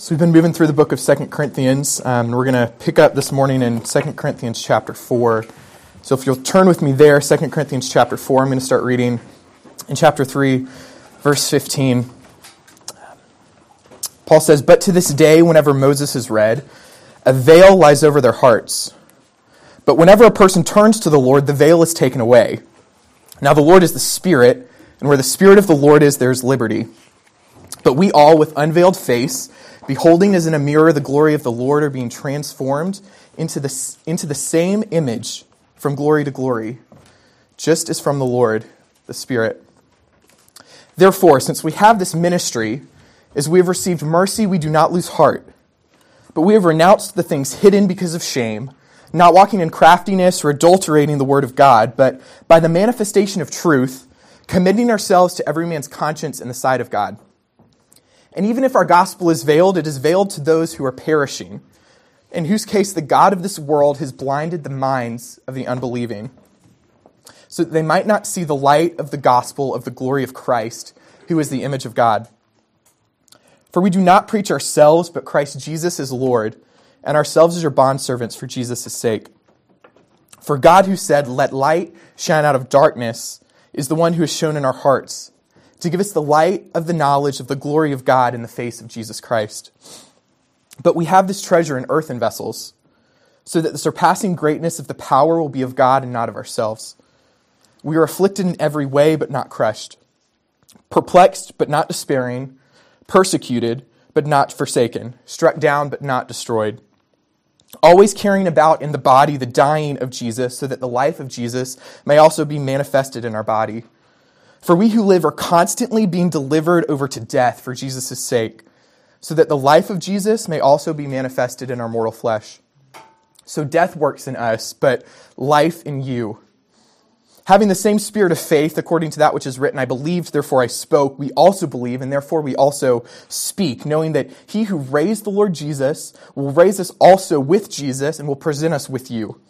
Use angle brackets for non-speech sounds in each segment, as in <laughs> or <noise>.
So we've been moving through the book of Second Corinthians. Um, we're going to pick up this morning in Second Corinthians chapter 4. So if you'll turn with me there, Second Corinthians chapter 4, I'm going to start reading in chapter 3, verse 15. Paul says, But to this day, whenever Moses is read, a veil lies over their hearts. But whenever a person turns to the Lord, the veil is taken away. Now the Lord is the Spirit, and where the Spirit of the Lord is, there is liberty. But we all, with unveiled face, beholding as in a mirror the glory of the Lord, are being transformed into the, into the same image from glory to glory, just as from the Lord, the Spirit. Therefore, since we have this ministry, as we have received mercy, we do not lose heart. But we have renounced the things hidden because of shame, not walking in craftiness or adulterating the word of God, but by the manifestation of truth, committing ourselves to every man's conscience in the sight of God. And even if our gospel is veiled, it is veiled to those who are perishing, in whose case the God of this world has blinded the minds of the unbelieving, so that they might not see the light of the gospel of the glory of Christ, who is the image of God. For we do not preach ourselves, but Christ Jesus is Lord, and ourselves as your bondservants for Jesus' sake. For God, who said, Let light shine out of darkness, is the one who has shone in our hearts to give us the light of the knowledge of the glory of God in the face of Jesus Christ. But we have this treasure in earthen vessels, so that the surpassing greatness of the power will be of God and not of ourselves. We are afflicted in every way, but not crushed, perplexed, but not despairing, persecuted, but not forsaken, struck down, but not destroyed. Always carrying about in the body the dying of Jesus, so that the life of Jesus may also be manifested in our body. For we who live are constantly being delivered over to death for Jesus' sake, so that the life of Jesus may also be manifested in our mortal flesh. So death works in us, but life in you. Having the same spirit of faith, according to that which is written, I believed, therefore I spoke, we also believe, and therefore we also speak, knowing that he who raised the Lord Jesus will raise us also with Jesus and will present us with you.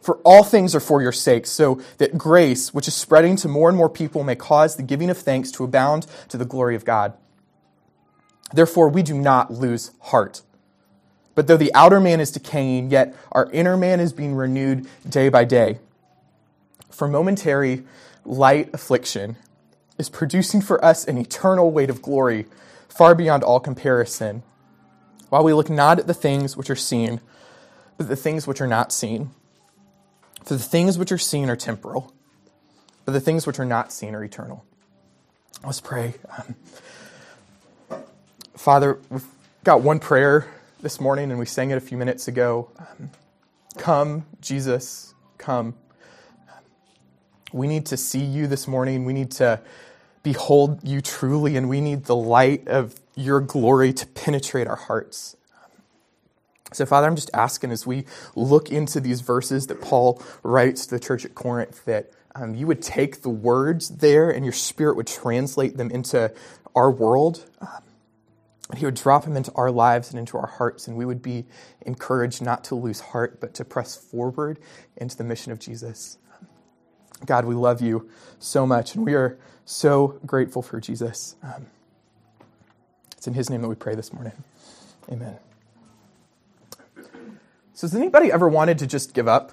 For all things are for your sake, so that grace, which is spreading to more and more people, may cause the giving of thanks to abound to the glory of God. Therefore, we do not lose heart. But though the outer man is decaying, yet our inner man is being renewed day by day. For momentary light affliction is producing for us an eternal weight of glory far beyond all comparison, while we look not at the things which are seen, but the things which are not seen. For the things which are seen are temporal, but the things which are not seen are eternal. Let's pray. Um, Father, we've got one prayer this morning, and we sang it a few minutes ago. Um, come, Jesus, come. We need to see you this morning. We need to behold you truly, and we need the light of your glory to penetrate our hearts. So, Father, I'm just asking as we look into these verses that Paul writes to the church at Corinth that um, you would take the words there and your spirit would translate them into our world. Um, he would drop them into our lives and into our hearts, and we would be encouraged not to lose heart, but to press forward into the mission of Jesus. God, we love you so much, and we are so grateful for Jesus. Um, it's in his name that we pray this morning. Amen. So has anybody ever wanted to just give up?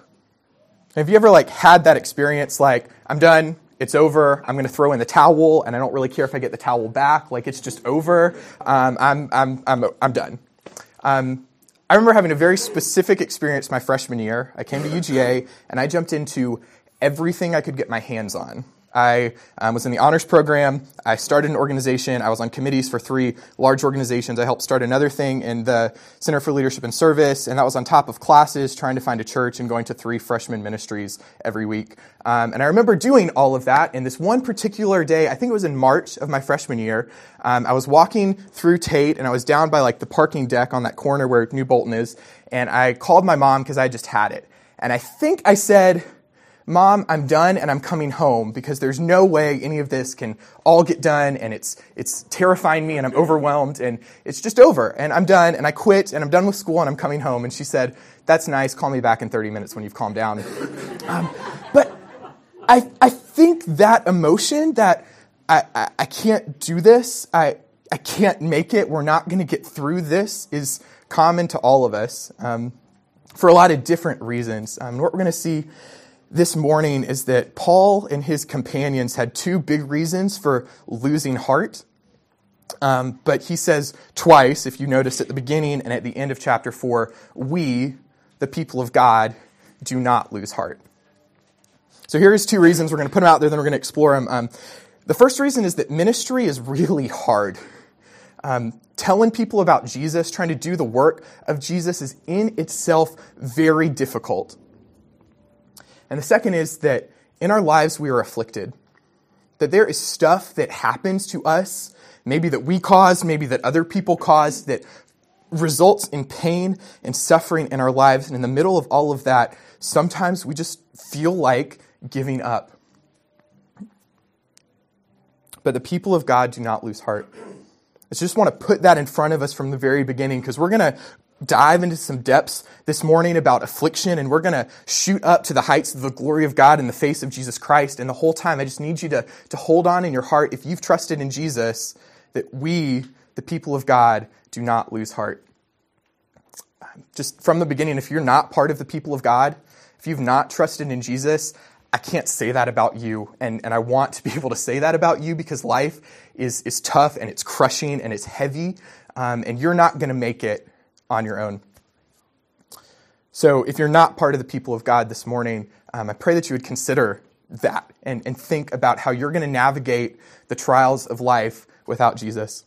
Have you ever like had that experience like I'm done, it's over, I'm going to throw in the towel and I don't really care if I get the towel back, like it's just over. Um, I'm I'm I'm I'm done. Um, I remember having a very specific experience my freshman year. I came to UGA and I jumped into everything I could get my hands on. I um, was in the honors program. I started an organization. I was on committees for three large organizations. I helped start another thing in the Center for Leadership and Service, and that was on top of classes, trying to find a church, and going to three freshman ministries every week. Um, and I remember doing all of that. And this one particular day, I think it was in March of my freshman year, um, I was walking through Tate, and I was down by like the parking deck on that corner where New Bolton is, and I called my mom because I just had it. And I think I said, Mom, I'm done and I'm coming home because there's no way any of this can all get done and it's, it's terrifying me and I'm overwhelmed and it's just over and I'm done and I quit and I'm done with school and I'm coming home. And she said, That's nice. Call me back in 30 minutes when you've calmed down. Um, but I, I think that emotion that I, I, I can't do this, I, I can't make it, we're not going to get through this is common to all of us um, for a lot of different reasons. Um, what we're going to see this morning is that Paul and his companions had two big reasons for losing heart. Um, but he says twice, if you notice at the beginning and at the end of chapter 4, we, the people of God, do not lose heart. So here's two reasons. We're going to put them out there, then we're going to explore them. Um, the first reason is that ministry is really hard. Um, telling people about Jesus, trying to do the work of Jesus, is in itself very difficult. And the second is that in our lives we are afflicted. That there is stuff that happens to us, maybe that we cause, maybe that other people cause, that results in pain and suffering in our lives. And in the middle of all of that, sometimes we just feel like giving up. But the people of God do not lose heart. I just want to put that in front of us from the very beginning because we're going to dive into some depths this morning about affliction and we're going to shoot up to the heights of the glory of God in the face of Jesus Christ. And the whole time, I just need you to, to hold on in your heart, if you've trusted in Jesus, that we, the people of God, do not lose heart. Just from the beginning, if you're not part of the people of God, if you've not trusted in Jesus, I can't say that about you. And, and I want to be <laughs> able to say that about you because life is, is tough and it's crushing and it's heavy. Um, and you're not going to make it on your own. So, if you're not part of the people of God this morning, um, I pray that you would consider that and, and think about how you're going to navigate the trials of life without Jesus.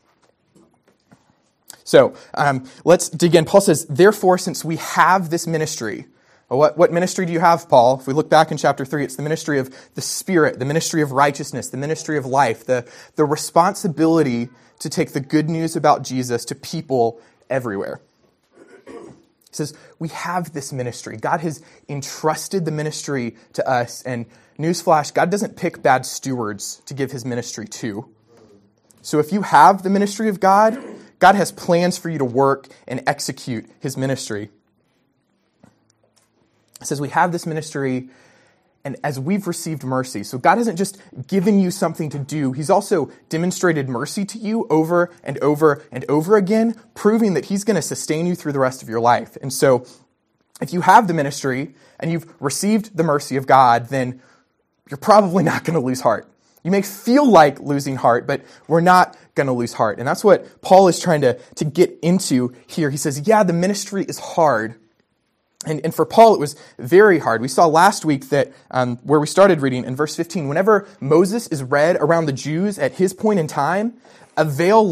So, um, let's dig in. Paul says, Therefore, since we have this ministry, what, what ministry do you have, Paul? If we look back in chapter 3, it's the ministry of the Spirit, the ministry of righteousness, the ministry of life, the, the responsibility to take the good news about Jesus to people everywhere. He says, We have this ministry. God has entrusted the ministry to us. And newsflash, God doesn't pick bad stewards to give his ministry to. So if you have the ministry of God, God has plans for you to work and execute his ministry. It says, We have this ministry and as we've received mercy. So God hasn't just given you something to do, He's also demonstrated mercy to you over and over and over again, proving that He's going to sustain you through the rest of your life. And so, if you have the ministry and you've received the mercy of God, then you're probably not going to lose heart. You may feel like losing heart, but we're not going to lose heart. And that's what Paul is trying to, to get into here. He says, yeah, the ministry is hard, and, and for Paul, it was very hard. We saw last week that um, where we started reading in verse 15, whenever Moses is read around the Jews at his point in time, a veil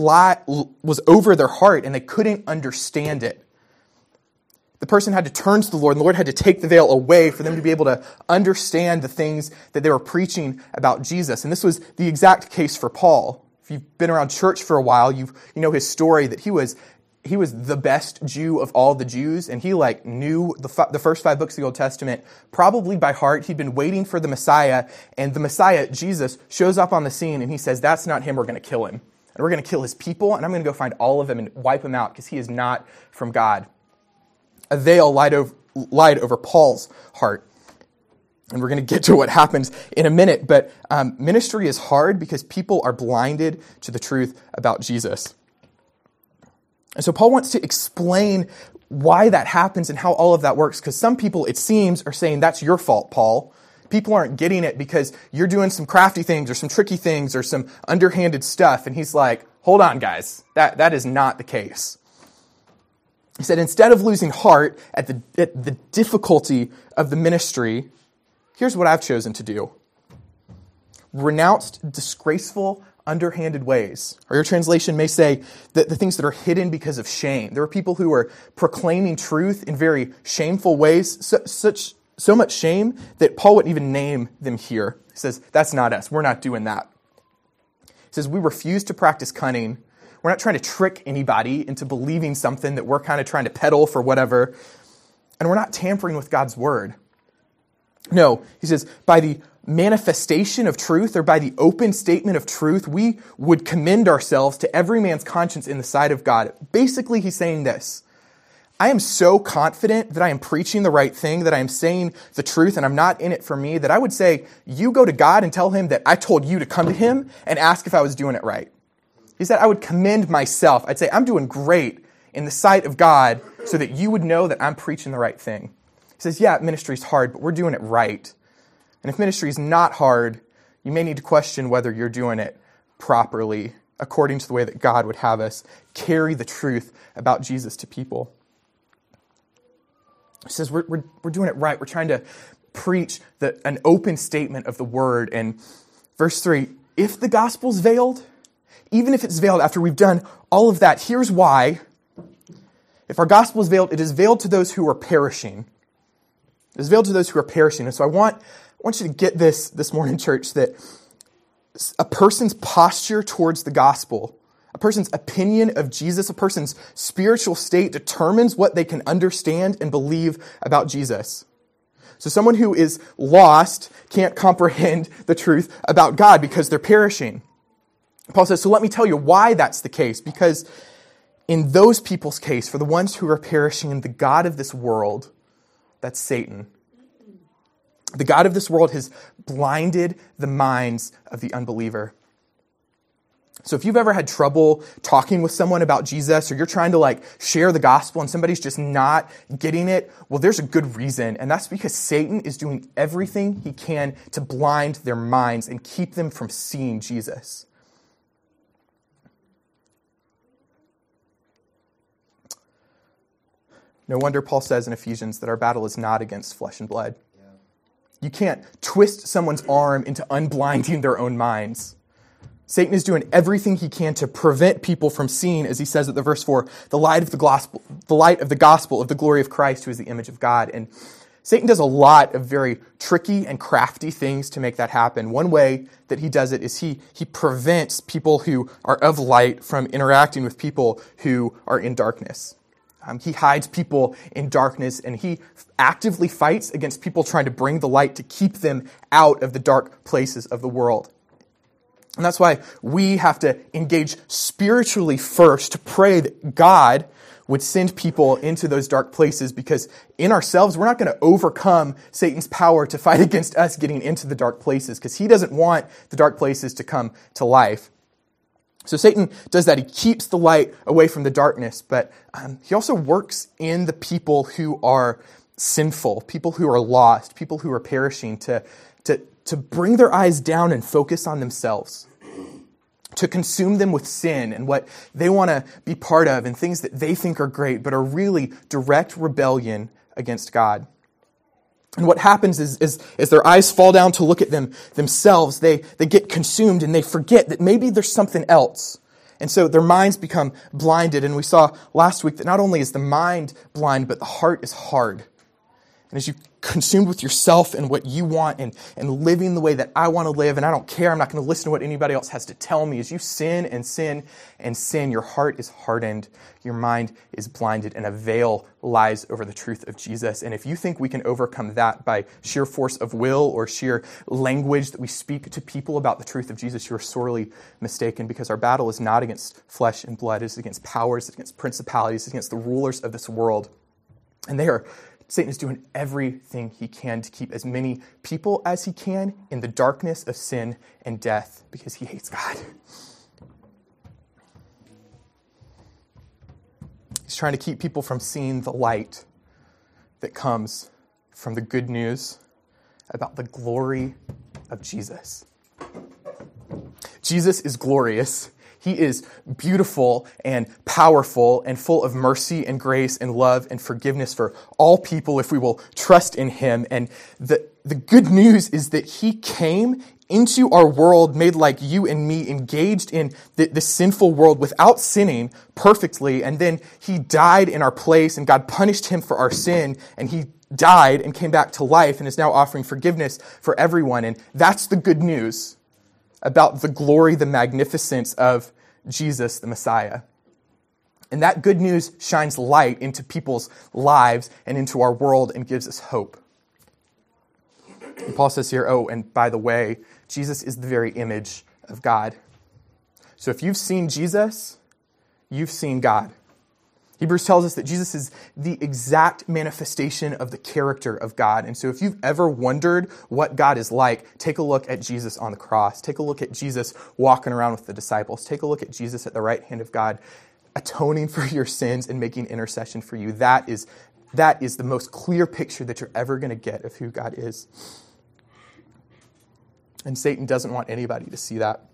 was over their heart and they couldn't understand it. The person had to turn to the Lord, and the Lord had to take the veil away for them to be able to understand the things that they were preaching about Jesus. And this was the exact case for Paul. If you've been around church for a while, you you know his story that he was he was the best Jew of all the Jews, and he like knew the, f- the first five books of the Old Testament probably by heart. He'd been waiting for the Messiah, and the Messiah, Jesus, shows up on the scene, and he says, "That's not him. We're going to kill him, and we're going to kill his people, and I'm going to go find all of them and wipe them out because he is not from God." A veil lied over, lied over Paul's heart. And we're going to get to what happens in a minute. But um, ministry is hard because people are blinded to the truth about Jesus. And so Paul wants to explain why that happens and how all of that works, because some people, it seems, are saying that's your fault, Paul. People aren't getting it because you're doing some crafty things or some tricky things or some underhanded stuff. And he's like, hold on, guys. That, that is not the case. He said, instead of losing heart at the, at the difficulty of the ministry, here's what I've chosen to do renounced disgraceful underhanded ways. Or your translation may say that the things that are hidden because of shame. There are people who are proclaiming truth in very shameful ways, so, such, so much shame that Paul wouldn't even name them here. He says, That's not us. We're not doing that. He says, We refuse to practice cunning. We're not trying to trick anybody into believing something that we're kind of trying to peddle for whatever. And we're not tampering with God's word. No, he says, by the manifestation of truth or by the open statement of truth, we would commend ourselves to every man's conscience in the sight of God. Basically, he's saying this. I am so confident that I am preaching the right thing, that I am saying the truth, and I'm not in it for me, that I would say, you go to God and tell him that I told you to come to him and ask if I was doing it right. He said, I would commend myself. I'd say, I'm doing great in the sight of God so that you would know that I'm preaching the right thing. He says, Yeah, ministry's hard, but we're doing it right. And if ministry is not hard, you may need to question whether you're doing it properly according to the way that God would have us carry the truth about Jesus to people. He says, We're, we're, we're doing it right. We're trying to preach the, an open statement of the word. And verse 3 if the gospel's veiled, even if it's veiled after we've done all of that, here's why. If our gospel is veiled, it is veiled to those who are perishing. It is veiled to those who are perishing. And so I want, I want you to get this this morning, church, that a person's posture towards the gospel, a person's opinion of Jesus, a person's spiritual state determines what they can understand and believe about Jesus. So someone who is lost can't comprehend the truth about God because they're perishing. Paul says, so let me tell you why that's the case. Because in those people's case, for the ones who are perishing, in the God of this world, that's Satan, the God of this world has blinded the minds of the unbeliever. So if you've ever had trouble talking with someone about Jesus or you're trying to like share the gospel and somebody's just not getting it, well, there's a good reason. And that's because Satan is doing everything he can to blind their minds and keep them from seeing Jesus. No wonder Paul says in Ephesians that our battle is not against flesh and blood. You can't twist someone's arm into unblinding their own minds. Satan is doing everything he can to prevent people from seeing, as he says at the verse 4, the light of the gospel, the light of the gospel of the glory of Christ, who is the image of God. And Satan does a lot of very tricky and crafty things to make that happen. One way that he does it is he, he prevents people who are of light from interacting with people who are in darkness. Um, he hides people in darkness and he actively fights against people trying to bring the light to keep them out of the dark places of the world. And that's why we have to engage spiritually first to pray that God would send people into those dark places because in ourselves, we're not going to overcome Satan's power to fight <laughs> against us getting into the dark places because he doesn't want the dark places to come to life. So Satan does that. He keeps the light away from the darkness, but um, he also works in the people who are sinful, people who are lost, people who are perishing, to, to, to bring their eyes down and focus on themselves, to consume them with sin and what they want to be part of and things that they think are great, but are really direct rebellion against God. And what happens is, is, as their eyes fall down to look at them themselves, they, they get consumed and they forget that maybe there's something else. And so their minds become blinded. And we saw last week that not only is the mind blind, but the heart is hard. And as you consumed with yourself and what you want and, and living the way that I want to live, and I don't care, I'm not going to listen to what anybody else has to tell me. As you sin and sin and sin, your heart is hardened, your mind is blinded, and a veil lies over the truth of Jesus. And if you think we can overcome that by sheer force of will or sheer language that we speak to people about the truth of Jesus, you're sorely mistaken because our battle is not against flesh and blood, it's against powers, it's against principalities, it's against the rulers of this world. And they are Satan is doing everything he can to keep as many people as he can in the darkness of sin and death because he hates God. He's trying to keep people from seeing the light that comes from the good news about the glory of Jesus. Jesus is glorious. He is beautiful and powerful and full of mercy and grace and love and forgiveness for all people if we will trust in him. And the, the good news is that he came into our world made like you and me, engaged in the, the, sinful world without sinning perfectly. And then he died in our place and God punished him for our sin and he died and came back to life and is now offering forgiveness for everyone. And that's the good news about the glory, the magnificence of Jesus, the Messiah. And that good news shines light into people's lives and into our world and gives us hope. And Paul says here, oh, and by the way, Jesus is the very image of God. So if you've seen Jesus, you've seen God. Hebrews tells us that Jesus is the exact manifestation of the character of God. And so if you've ever wondered what God is like, take a look at Jesus on the cross. Take a look at Jesus walking around with the disciples. Take a look at Jesus at the right hand of God, atoning <laughs> for your sins and making intercession for you. That is, that is the most clear picture that you're ever going to get of who God is. And Satan doesn't want anybody to see that.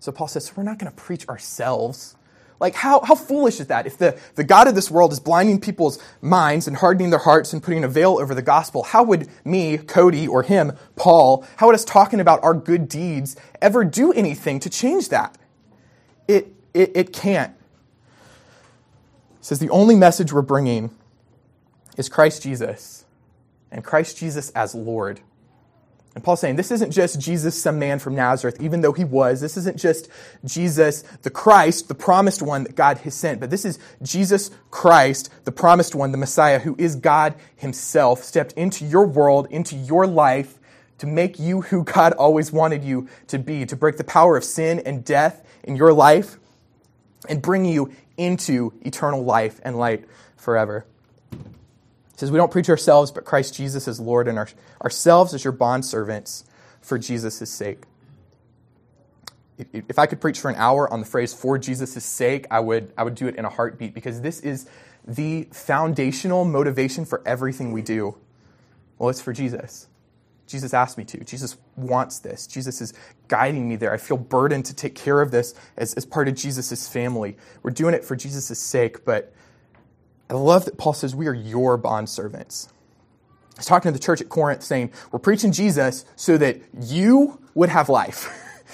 So Paul says, so we're not going to preach ourselves. Like, how, how foolish is that? If the, the God of this world is blinding people's minds and hardening their hearts and putting a veil over the gospel, how would me, Cody, or him, Paul, how would us talking about our good deeds ever do anything to change that? It, it, it can't. It says the only message we're bringing is Christ Jesus, and Christ Jesus as Lord. And Paul's saying this isn't just Jesus, some man from Nazareth, even though he was. This isn't just Jesus, the Christ, the promised one that God has sent, but this is Jesus Christ, the promised one, the Messiah, who is God himself, stepped into your world, into your life, to make you who God always wanted you to be, to break the power of sin and death in your life, and bring you into eternal life and light forever. It says, We don't preach ourselves, but Christ Jesus is Lord, and our, ourselves as your bondservants for Jesus' sake. If I could preach for an hour on the phrase for Jesus' sake, I would, I would do it in a heartbeat because this is the foundational motivation for everything we do. Well, it's for Jesus. Jesus asked me to. Jesus wants this. Jesus is guiding me there. I feel burdened to take care of this as, as part of Jesus' family. We're doing it for Jesus' sake, but I love that Paul says we are your bondservants. He's talking to the church at Corinth saying, We're preaching Jesus so that you would have life.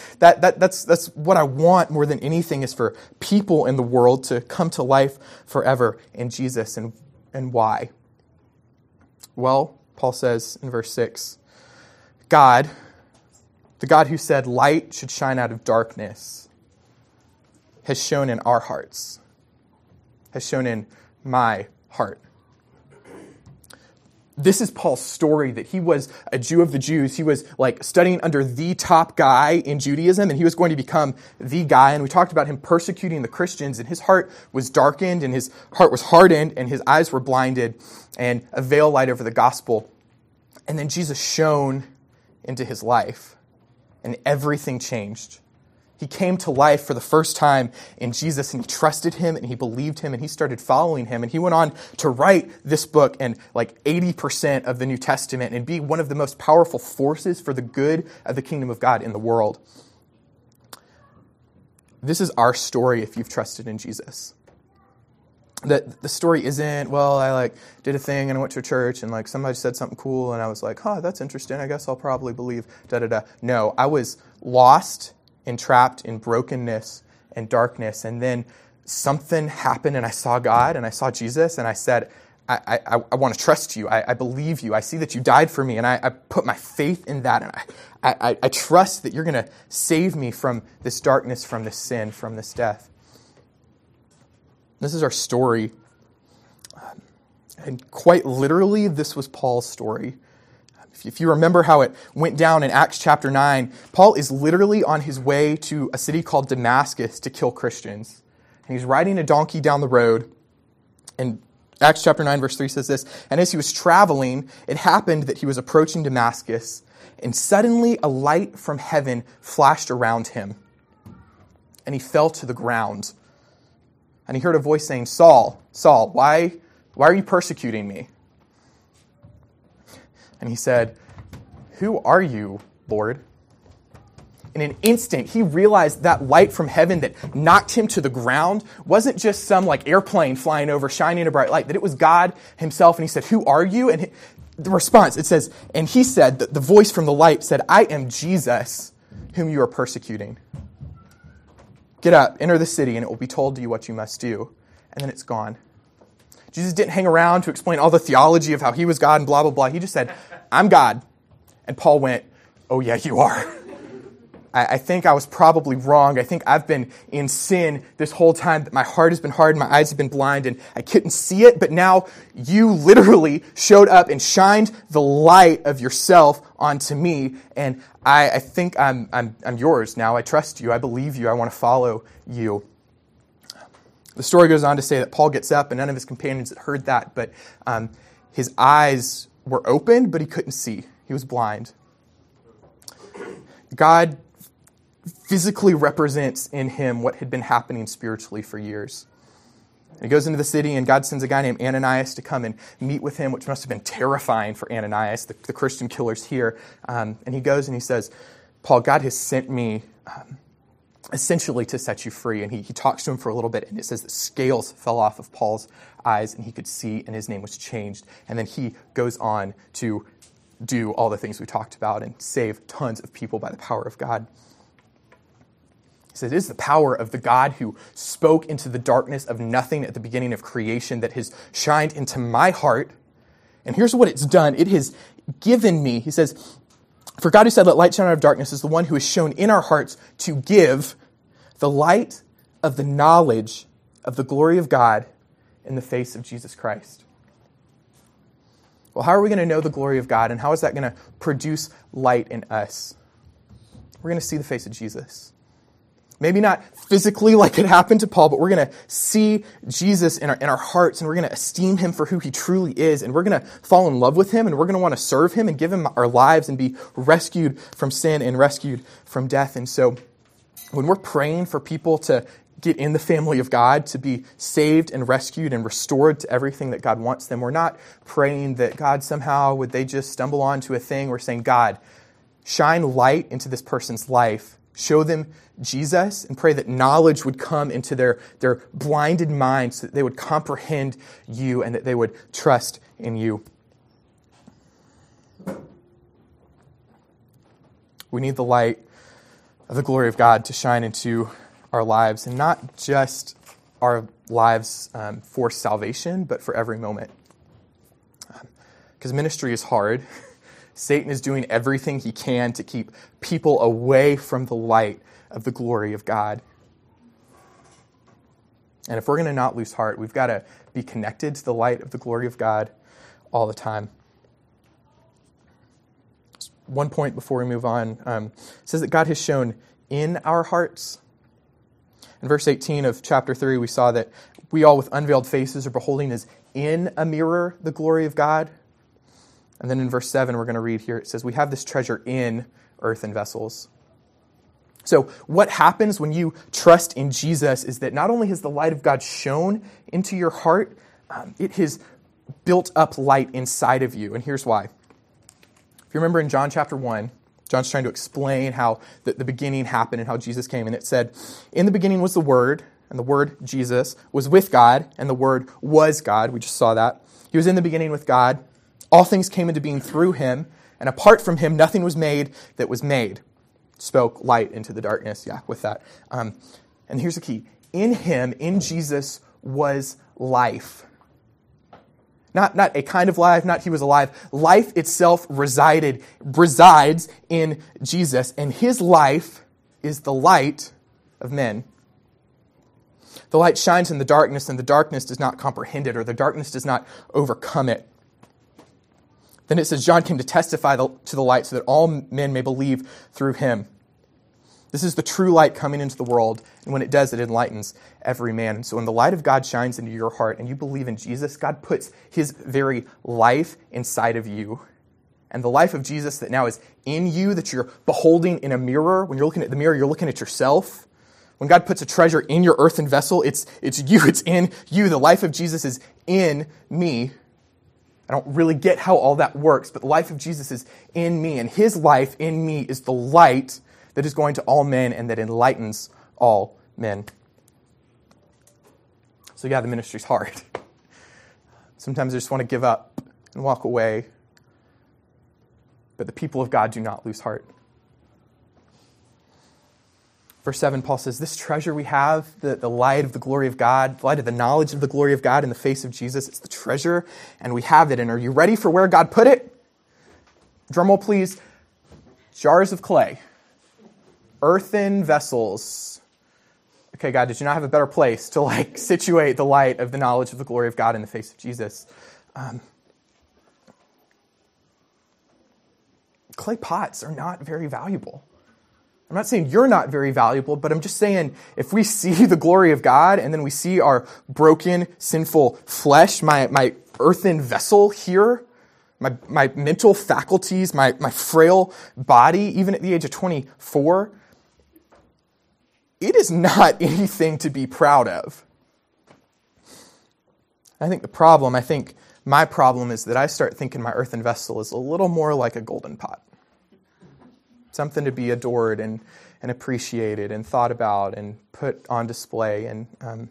<laughs> that, that, that's, that's what I want more than anything is for people in the world to come to life forever in Jesus. And, and why? Well, Paul says in verse 6 God, the God who said light should shine out of darkness, has shone in our hearts, has shone in my heart. This is Paul's story that he was a Jew of the Jews. He was like studying under the top guy in Judaism and he was going to become the guy. And we talked about him persecuting the Christians and his heart was darkened and his heart was hardened and his eyes were blinded and a veil light over the gospel. And then Jesus shone into his life and everything changed. He came to life for the first time in Jesus and he trusted him and he believed him and he started following him. And he went on to write this book and like 80% of the New Testament and be one of the most powerful forces for the good of the kingdom of God in the world. This is our story if you've trusted in Jesus. That the story isn't, well, I like did a thing and I went to a church and like somebody said something cool and I was like, huh, that's interesting. I guess I'll probably believe da da da. No, I was lost entrapped in brokenness and darkness. And then something happened, and I saw God and I saw Jesus, and I said, I, I, I want to trust you. I, I, believe you. I see that you died for me, and I, put my faith in that. And I, trust that you're going to save me from this darkness, from this sin, from this death. This is our story. And quite literally, this was Paul's story. If you remember how it went down in Acts chapter 9, Paul is literally on his way to a city called Damascus to kill Christians. And he's riding a donkey down the road. And Acts chapter 9, verse 3 says this And as he was traveling, it happened that he was approaching Damascus, and suddenly a light from heaven flashed around him. And he fell to the ground. And he heard a voice saying, Saul, Saul, why, why are you persecuting me? And he said, Who are you, Lord? In an instant, he realized that light from heaven that knocked him to the ground wasn't just some like airplane flying over, shining a bright light, that it was God himself. And he said, Who are you? And the response, it says, And he said, the, the voice from the light said, I am Jesus, whom you are persecuting. Get up, enter the city, and it will be told to you what you must do. And then it's gone. Jesus didn't hang around to explain all the theology of how he was God and blah, blah, blah. He just said, I'm God. And Paul went, Oh, yeah, you are. I, think I was probably wrong. I think I've been in sin this whole time. My heart has been hard, my eyes have been blind, and I couldn't see it. But now you literally showed up and shined the light of yourself onto me. And I, I think I'm, I'm, I'm yours now. I trust you. I believe you. I want to follow you. The story goes on to say that Paul gets up, and none of his companions had heard that, but um, his eyes were open, but he couldn't see. He was blind. God physically represents in him what had been happening spiritually for years. He goes into the city, and God sends a guy named Ananias to come and meet with him, which must have been terrifying for Ananias, the, the Christian killers here. Um, and he goes and he says, Paul, God has sent me um, essentially to set you free. And he, he talks to him for a little bit, and it says that scales fell off of Paul's eyes, and he could see, and his name was changed. And then he goes on to do all the things we talked about and save tons of people by the power of God. He says, It is the power of the God who spoke into the darkness of nothing at the beginning of creation that has shined into my heart. And here's what it's done it has given me, he says, For God who said, Let light shine out of darkness, is the one who has shone in our hearts to give the light of the knowledge of the glory of God in the face of Jesus Christ. Well, how are we going to know the glory of God, and how is that going to produce light in us? We're going to see the face of Jesus. Maybe not physically <laughs> like it happened to Paul, but we're going to see Jesus in our, in our hearts and we're going to esteem him for who he truly is. And we're going to fall in love with him and we're going to want to serve him and give him our lives and be rescued from sin and rescued from death. And so when we're praying for people to get in the family of God, to be saved and rescued and restored to everything that God wants them, we're not praying that God somehow would they just stumble onto a thing. We're saying, God, shine light into this person's life show them Jesus and pray that knowledge would come into their, their blinded minds so that they would comprehend you and that they would trust in you. We need the light of the glory of God to shine into our lives and not just our lives um, for salvation, but for every moment. Because um, ministry is hard. <laughs> Satan is doing everything he can to keep people away from the light of the glory of God. And if we're going to not lose heart, we've got to be connected to the light of the glory of God all the time. One point before we move on um, says that God has shone in our hearts. In verse 18 of chapter 3, we saw that we all with unveiled faces are beholding as in a mirror the glory of God. And then in verse 7, we're going to read here it says, We have this treasure in earthen vessels. So, what happens when you trust in Jesus is that not only has the light of God shone into your heart, um, it has built up light inside of you. And here's why. If you remember in John chapter 1, John's trying to explain how the, the beginning happened and how Jesus came. And it said, In the beginning was the Word, and the Word, Jesus, was with God, and the Word was God. We just saw that. He was in the beginning with God. All things came into being through him, and apart from him, nothing was made that was made. Spoke light into the darkness. Yeah, with that. Um, and here's the key in him, in Jesus, was life. Not, not a kind of life, not he was alive. Life itself resided, resides in Jesus, and his life is the light of men. The light shines in the darkness, and the darkness does not comprehend it, or the darkness does not overcome it. Then it says, John came to testify to the light so that all men may believe through him. This is the true light coming into the world, and when it does, it enlightens every man. And so when the light of God shines into your heart and you believe in Jesus, God puts his very life inside of you. And the life of Jesus that now is in you, that you're beholding in a mirror, when you're looking at the mirror, you're looking at yourself. When God puts a treasure in your earthen vessel, it's, it's you, <laughs> it's in you. The life of Jesus is in me. I don't really get how all that works, but the life of Jesus is in me, and his life in me is the light that is going to all men and that enlightens all men. So, yeah, the ministry's hard. <laughs> Sometimes I just want to give up and walk away, but the people of God do not lose heart. Verse 7, Paul says, This treasure we have, the, the light of the glory of God, the light of the knowledge of the glory of God in the face of Jesus, it's the treasure, and we have it. And are you ready for where God put it? Drumroll, please. Jars of clay, earthen vessels. Okay, God, did you not have a better place to like <laughs> situate the light of the knowledge of the glory of God in the face of Jesus? Um, clay pots are not very valuable. I'm not saying you're not very valuable, but I'm just saying if we see <laughs> the glory of God and then we see our broken, sinful flesh, my, my earthen vessel here, my, my mental faculties, my, my frail body, even at the age of 24, it is not <laughs> anything to be proud of. I think the problem, I think my problem is that I start thinking my earthen vessel is a little more like a golden pot. Something to be adored and, and appreciated and thought about and put on display. And um,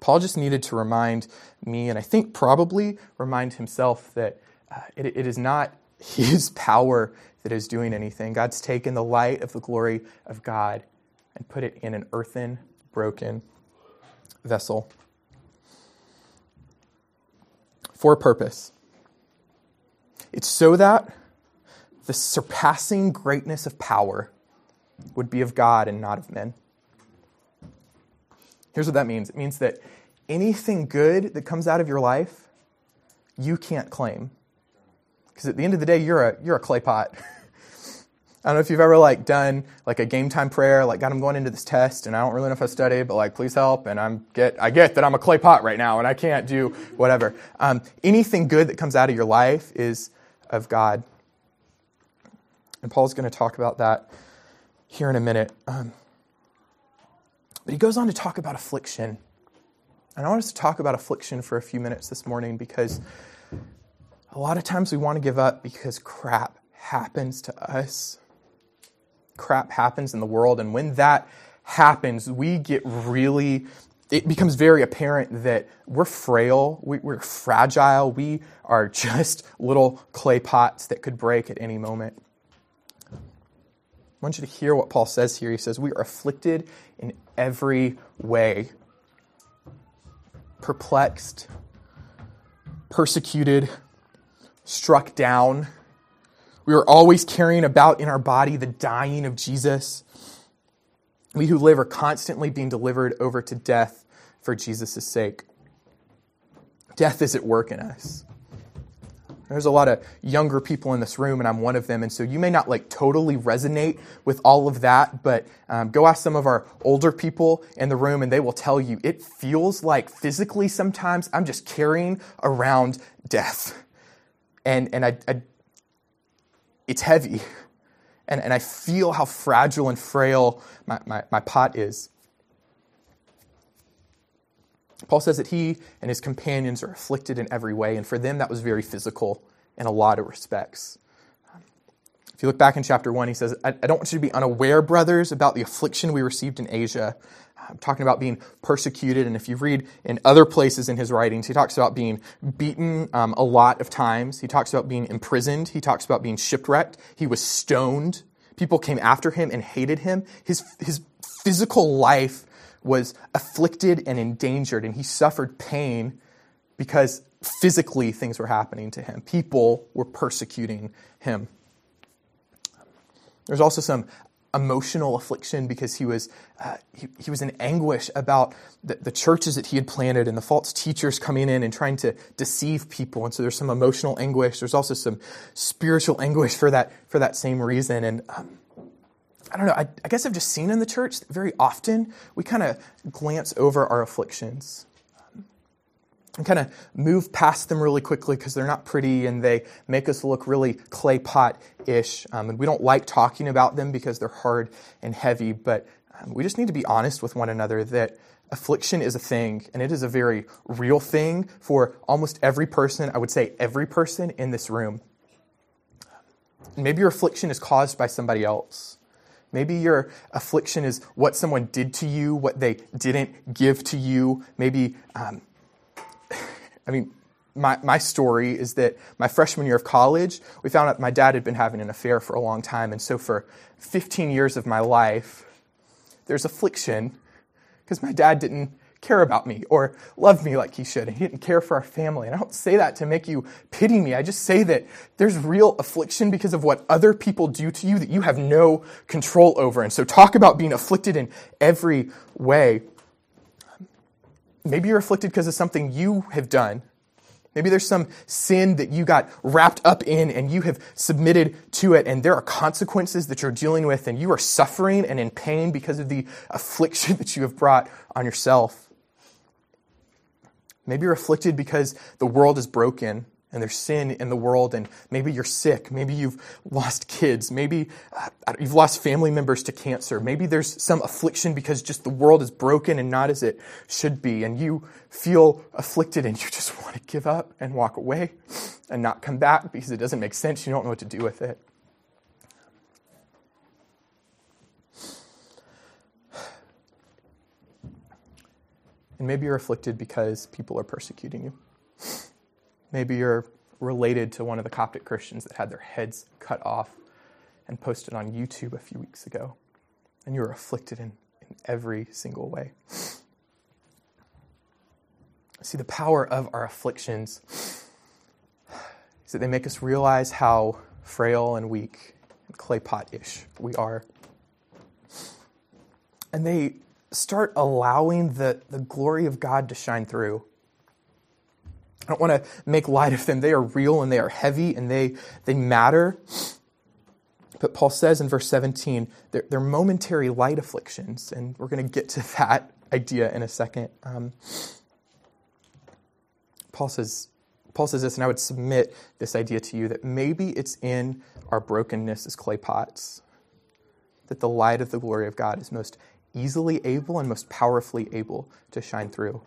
Paul just needed to remind me, and I think probably remind himself, that uh, it, it is not <laughs> his power that is doing anything. God's taken the light of the glory of God and put it in an earthen, broken vessel for a purpose. It's so that the surpassing greatness of power would be of God and not of men. Here's what that means it means that anything good that comes out of your life, you can't claim. Because at the end of the day, you're a, you're a clay pot. <laughs> I don't know if you've ever like done like a game time prayer, like God, I'm going into this test and I don't really know if I studied, but like please help. And I'm get I get that I'm a clay pot right now and I can't do whatever. Um, anything good that comes out of your life is of God. And Paul's going to talk about that here in a minute. Um, but he goes on to talk about affliction. And I want us to talk about affliction for a few minutes this morning because a lot of times we want to give up because crap happens to us crap happens in the world. And when that happens, we get really, it becomes very apparent that we're frail, we, are fragile, we are just little clay pots that could break at any moment. I want you to hear what Paul says here. He says, We are afflicted in every way, perplexed, persecuted, struck down we are always carrying about in our body the dying of Jesus. We who live are constantly being delivered over to death for Jesus' sake. Death is at work in us. There's a lot of younger people in this room, and I'm one of them. And so you may not like totally resonate with all of that, but um, go ask some of our older people in the room, and they will tell you it feels like physically sometimes I'm just carrying around death. And, and I, I it's heavy. And, and I feel how fragile and frail my, my, my pot is. Paul says that he and his companions are afflicted in every way, and for them that was very physical in a lot of respects. If you look back in chapter 1, he says, I, don't want you to be unaware, brothers, about the affliction we received in Asia I'm talking about being persecuted. And if you read in other places in his writings, he talks about being beaten um, a lot of times. He talks about being imprisoned. He talks about being shipwrecked. He was stoned. People came after him and hated him. His, his physical life was afflicted and endangered, and he suffered pain because physically things were happening to him. People were persecuting him. There's also some emotional affliction because he was, uh, he, he, was in anguish about the, the, churches that he had planted and the false teachers coming in and trying to deceive people. And so there's some emotional anguish. There's also some spiritual anguish for that, for that same reason. And um, I don't know, I, I guess I've just seen in the church very often we kind of glance over our afflictions and kind of move past them really quickly because they're not pretty and they make us look really clay pot ish. Um, and we don't like talking about them because they're hard and heavy. But um, we just need to be honest with one another that affliction is a thing and it is a very real thing for almost every person. I would say every person in this room. maybe your affliction is caused by somebody else. Maybe your affliction is what someone did to you, what they didn't give to you. Maybe um, <laughs> I mean, my, my story is that my freshman year of college, we found out my dad had been having an affair for a long time. And so for 15 years of my life, there's affliction because my dad didn't care about me or love me like he should. And he didn't care for our family. And I don't say that to make you pity me. I just say that there's real affliction because of what other people do to you that you have no control over. And so talk about being afflicted in every way. Maybe you're afflicted because of something you have done Maybe there's some sin that you got wrapped up in and you have submitted to it, and there are consequences that you're dealing with, and you are suffering and in pain because of the affliction <laughs> that you have brought on yourself. Maybe you're afflicted because the world is broken and there's sin in the world, and maybe you're sick. Maybe you've lost kids. Maybe uh, you've lost family members to cancer. Maybe there's some affliction because just the world is broken and not as it should be, and you feel afflicted and <laughs> you just want to give up and walk away and not come back because it doesn't make sense. You don't know what to do with it. And maybe you're afflicted because people are persecuting you. Maybe you're related to one of the Coptic Christians that had their heads cut off and posted on YouTube a few weeks ago. And you're afflicted in, in every single way. See, the power of our afflictions is that they make us realize how frail and weak and clay pot ish we are. And they start allowing the, the glory of God to shine through. I don't want to make light of them. They are real and they are heavy and they, they matter. But Paul says in verse 17, they're, they're momentary light afflictions, and we're going to get to <laughs> that idea in a second. Um, Paul says, Paul says this, and I would submit this idea to you that maybe it's in our brokenness as clay pots that the light of the glory of God is most easily able and most powerfully able to shine through.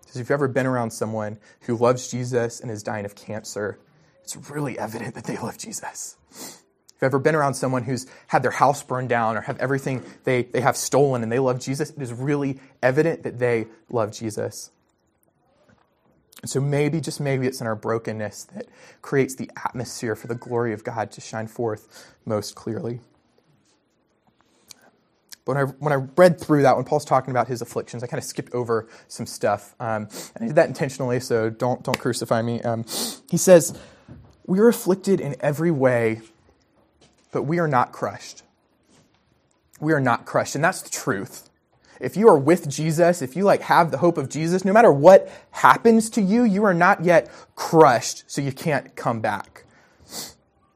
Because if you've ever been around someone who loves Jesus and is dying of cancer, it's really evident that they love Jesus. If you've ever been around someone who's had their house burned down or have everything they, they have stolen and they love Jesus, it is really evident that they love Jesus. So maybe, just maybe, it's in our brokenness that creates the atmosphere for the glory of God to shine forth most clearly. But when I, when I read through that, when Paul's talking about his afflictions, I kind of skipped over some stuff. Um, and I did that intentionally, so don't, don't crucify me. Um, he says, We are afflicted in every way, but we are not crushed. We are not crushed. And that's the truth. If you are with Jesus, if you like have the hope of Jesus, no matter what happens to you, you are not yet crushed, so you can't come back.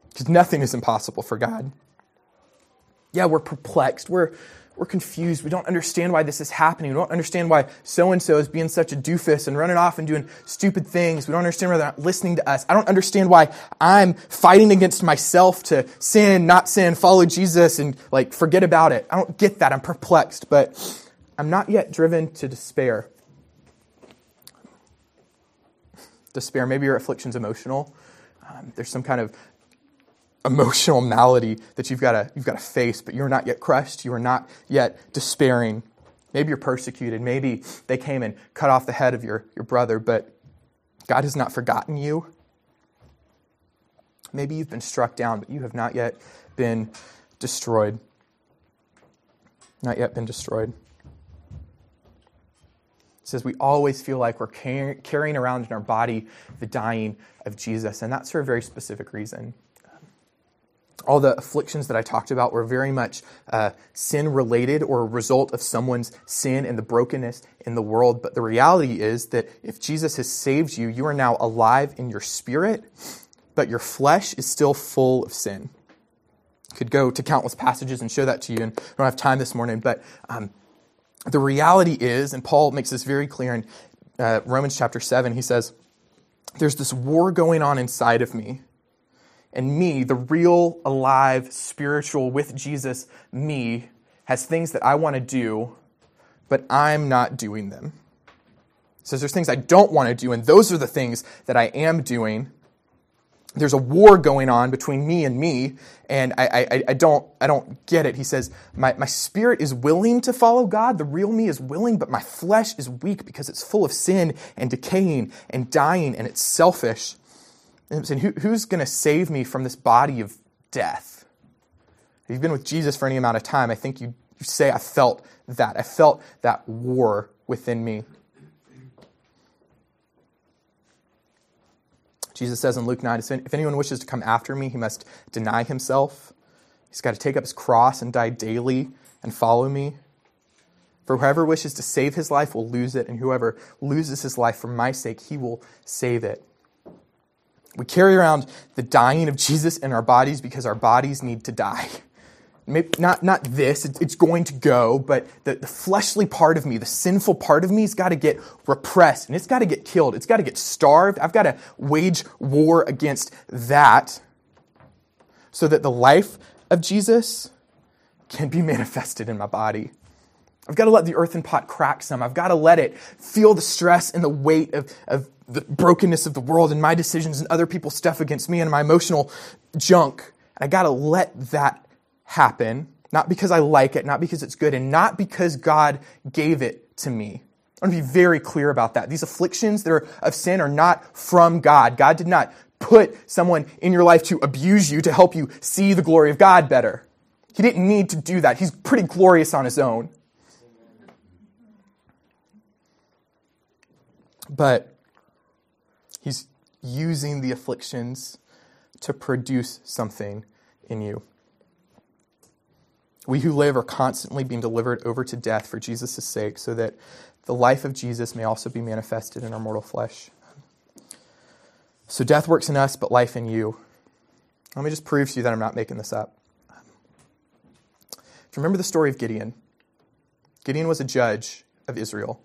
Because nothing is impossible for God. Yeah, we're perplexed. We're, we're confused. We don't understand why this is happening. We don't understand why so and so is being such a doofus and running off and doing stupid things. We don't understand why they're not listening to us. I don't understand why I'm fighting against myself to sin, not sin, follow Jesus, and like forget about it. I don't get that. I'm perplexed, but I'm not yet driven to despair. Despair, maybe your affliction's emotional. Um, there's some kind of emotional malady that you've got to you've got to face, but you're not yet crushed. You are not yet despairing. Maybe you're persecuted. Maybe they came and cut off the head of your, your brother, but God has not forgotten you. Maybe you've been struck down, but you have not yet been destroyed. Not yet been destroyed. It says we always feel like we're carrying around in our body the dying of Jesus, and that's for a very specific reason all the afflictions that I talked about were very much uh, sin related or a result of someone's sin and the brokenness in the world. But the reality is that if Jesus has saved you, you are now alive in your spirit, but your flesh is still full of sin. Could go to countless passages and show that to you, and I don't have time this morning. But um, the reality is, and Paul makes this very clear in uh, Romans chapter 7, he says, There's this war going on inside of me and me, the real, alive, spiritual, with Jesus me, has things that I want to do, but I'm not doing them. He says there's things I don't want to do, and those are the things that I am doing. There's a war going on between me and me, and I, I, I, don't, I don't get it. He says, my, my spirit is willing to follow God. The real me is willing, but my flesh is weak because it's full of sin and decaying and dying, and it's selfish. And saying, Who, who's going to save me from this body of death? If you've been with Jesus for any amount of time, I think you, you say, I felt that. I felt that war within me. Jesus says in Luke 9, if anyone wishes to come after me, he must deny himself. He's got to take up his cross and die daily and follow me. For whoever wishes to save his life will lose it, and whoever loses his life for my sake, he will save it. We carry around the dying of Jesus in our bodies because our bodies need to die. Maybe not, not this, it's going to go, but the, the fleshly part of me, the sinful part of me, has got to get repressed and it's got to get killed. It's got to get starved. I've got to wage war against that so that the life of Jesus can be manifested in my body. I've got to let the earthen pot crack some. I've got to let it feel the stress and the weight of, of the brokenness of the world and my decisions and other people's stuff against me and my emotional junk. I got to let that happen, not because I like it, not because it's good, and not because God gave it to me. I want to be very clear about that. These afflictions that are of sin are not from God. God did not put someone in your life to abuse you to help you see the glory of God better. He didn't need to do that. He's pretty glorious on his own. But he's using the afflictions to produce something in you. We who live are constantly being delivered over to death for Jesus' sake, so that the life of Jesus may also be manifested in our mortal flesh. So death works in us, but life in you. Let me just prove to you that I'm not making this up. If you remember the story of Gideon, Gideon was a judge of Israel.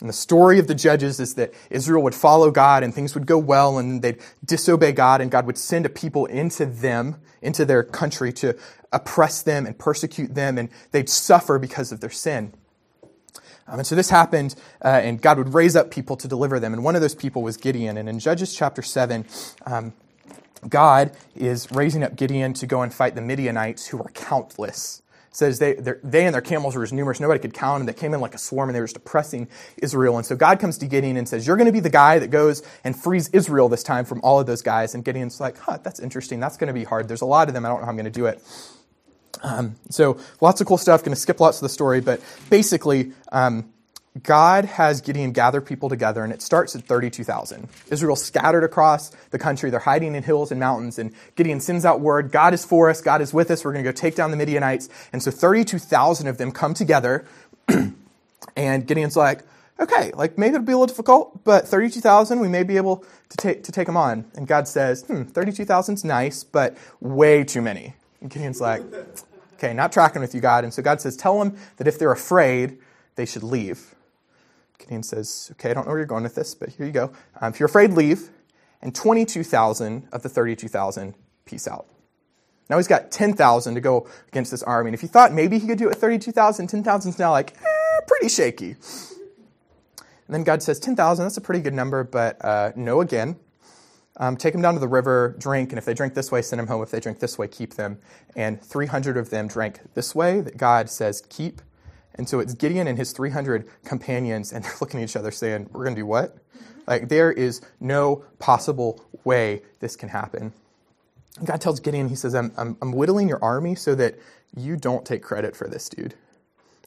And the story of the judges is that Israel would follow God and things would go well and they'd disobey God and God would send a people into them, into their country to oppress them and persecute them and they'd suffer because of their sin. Um, and so this happened, uh, and God would raise up people to deliver them. And one of those people was Gideon. And in Judges chapter 7, um, God is raising up Gideon to go and fight the Midianites who are countless says they, they and their camels were as numerous, nobody could count them. They came in like a swarm and they were just oppressing Israel. And so God comes to Gideon and says, You're going to be the guy that goes and frees Israel this time from all of those guys. And Gideon's like, Huh, that's interesting. That's going to be hard. There's a lot of them. I don't know how I'm going to do it. Um, so lots of cool stuff. Going to skip lots of the story, but basically, um, God has Gideon gather people together, and it starts at 32,000. Israel scattered across the country. They're hiding in hills and mountains, and Gideon sends out word God is for us, God is with us, we're going to go take down the Midianites. And so 32,000 of them come together, <clears throat> and Gideon's like, okay, like maybe it'll be a little difficult, but 32,000, we may be able to take, to take them on. And God says, hmm, 32,000's nice, but way too many. And Gideon's like, <laughs> okay, not tracking with you, God. And so God says, tell them that if they're afraid, they should leave. Gideon says, Okay, I don't know where you're going with this, but here you go. Um, if you're afraid, leave. And 22,000 of the 32,000, peace out. Now he's got 10,000 to go against this army. And if he thought maybe he could do it with 32,000, 10,000 is now like, eh, pretty shaky. And then God says, 10,000, that's a pretty good number, but uh, no again. Um, take them down to the river, drink, and if they drink this way, send them home. If they drink this way, keep them. And 300 of them drank this way that God says keep, and so it's Gideon and his 300 companions, and <laughs> they're looking at each other saying, We're going to do what? Like, there is no possible way this can happen. And God tells Gideon, He says, I'm, I'm, I'm whittling your army so that you don't take credit for this, dude.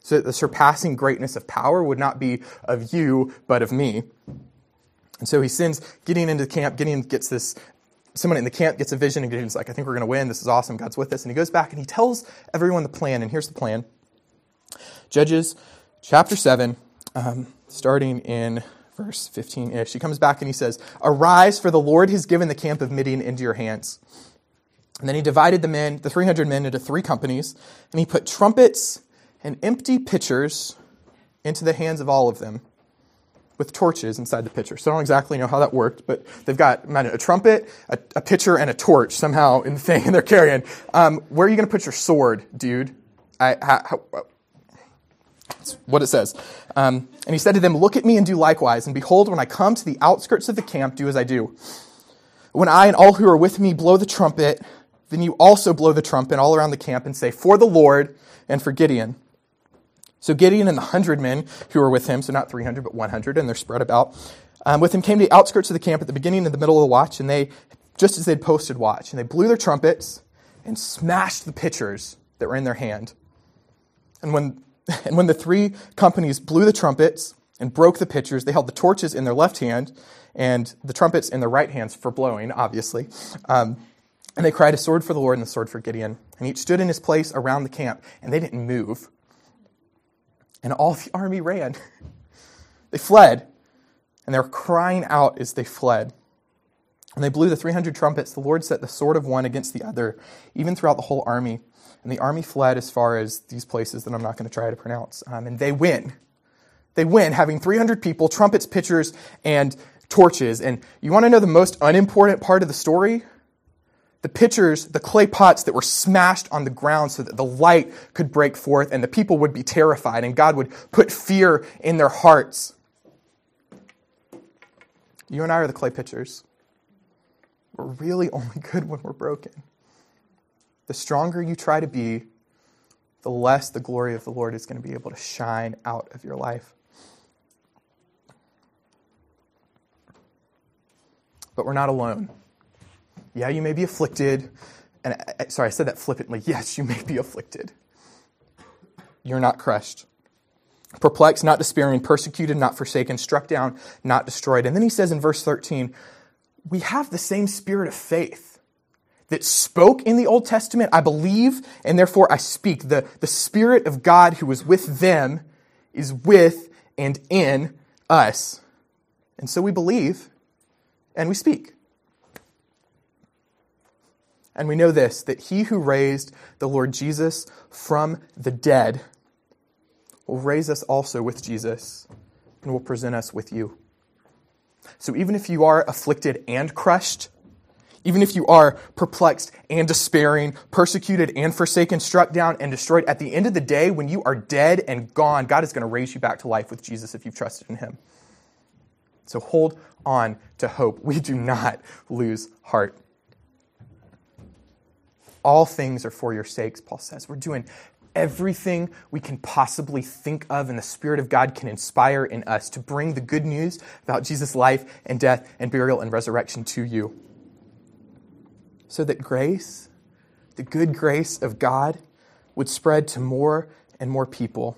So that the surpassing greatness of power would not be of you, but of me. And so he sends Gideon into the camp. Gideon gets this, someone in the camp gets a vision, and Gideon's like, I think we're going to win. This is awesome. God's with us. And he goes back and he tells everyone the plan. And here's the plan Judges chapter 7, um, starting in verse 15 ish. He comes back and he says, Arise, for the Lord has given the camp of Midian into your hands. And then he divided the men, the 300 men, into three companies, and he put trumpets and empty pitchers into the hands of all of them with torches inside the pitcher. So I don't exactly know how that worked, but they've got a trumpet, a, a pitcher, and a torch somehow in the thing, <laughs> they're carrying. Um, where are you going to put your sword, dude? I, how, that's what it says. Um, and he said to them, Look at me and do likewise. And behold, when I come to the outskirts of the camp, do as I do. When I and all who are with me blow the trumpet, then you also blow the trumpet all around the camp and say, For the Lord and for Gideon. So Gideon and the hundred men who were with him, so not 300, but 100, and they're spread about, um, with him came to the outskirts of the camp at the beginning and the middle of the watch, and they, just as they'd posted watch, and they blew their trumpets and smashed the pitchers that were in their hand. And when and <laughs> when the three companies blew the trumpets and broke the pitchers, they held the torches in their left hand and the trumpets in their right hands for blowing, obviously. Um, and they cried a sword for the Lord and a sword for Gideon. And each stood in his place around the camp, and they didn't move. And all the <laughs> army ran. <laughs> they fled. And they were crying out as they fled. When they blew the 300 trumpets, the Lord set the sword of one against the other, even throughout the whole army. And the army fled as far as these places that I'm not going to try to pronounce. Um, and they win. They win, having 300 people, trumpets, pitchers, and torches. And you want to know the most unimportant part of the story? The pitchers, the clay pots that were smashed on the ground so that the light could break forth and the people would be terrified and God would put fear in their hearts. You and I are the clay pitchers. We're really <laughs> only good when we're broken. The stronger you try to be, the less the glory of the Lord is going to be able to shine out of your life. But we're not alone. Yeah, you may be afflicted. And uh, uh, sorry, I said that flippantly. <laughs> Yes, you may be afflicted. You're not crushed. Perplexed, not despairing, persecuted, not forsaken, struck down, not destroyed. And then he says in verse 13, we have the same spirit of faith that spoke in the Old Testament. I believe, and therefore I speak. The, the Spirit of God who was with them is with and in us. And so we believe and we speak. And we know this that he who raised the Lord Jesus from the dead will raise us also with Jesus and will present us with you. So even if you are afflicted and crushed, even if you are perplexed and despairing, persecuted and forsaken, struck down and destroyed, at the end of the day, when you are dead and gone, God is going to raise you back to life with Jesus if you've trusted in Him. So hold on to hope. We do not lose heart. All things are for your sakes, Paul says. We're doing everything we can possibly think of, and the Spirit of God can inspire in us to bring the good news about Jesus' life and death and burial and resurrection to you. So that grace, the good grace of God, would spread to more and more people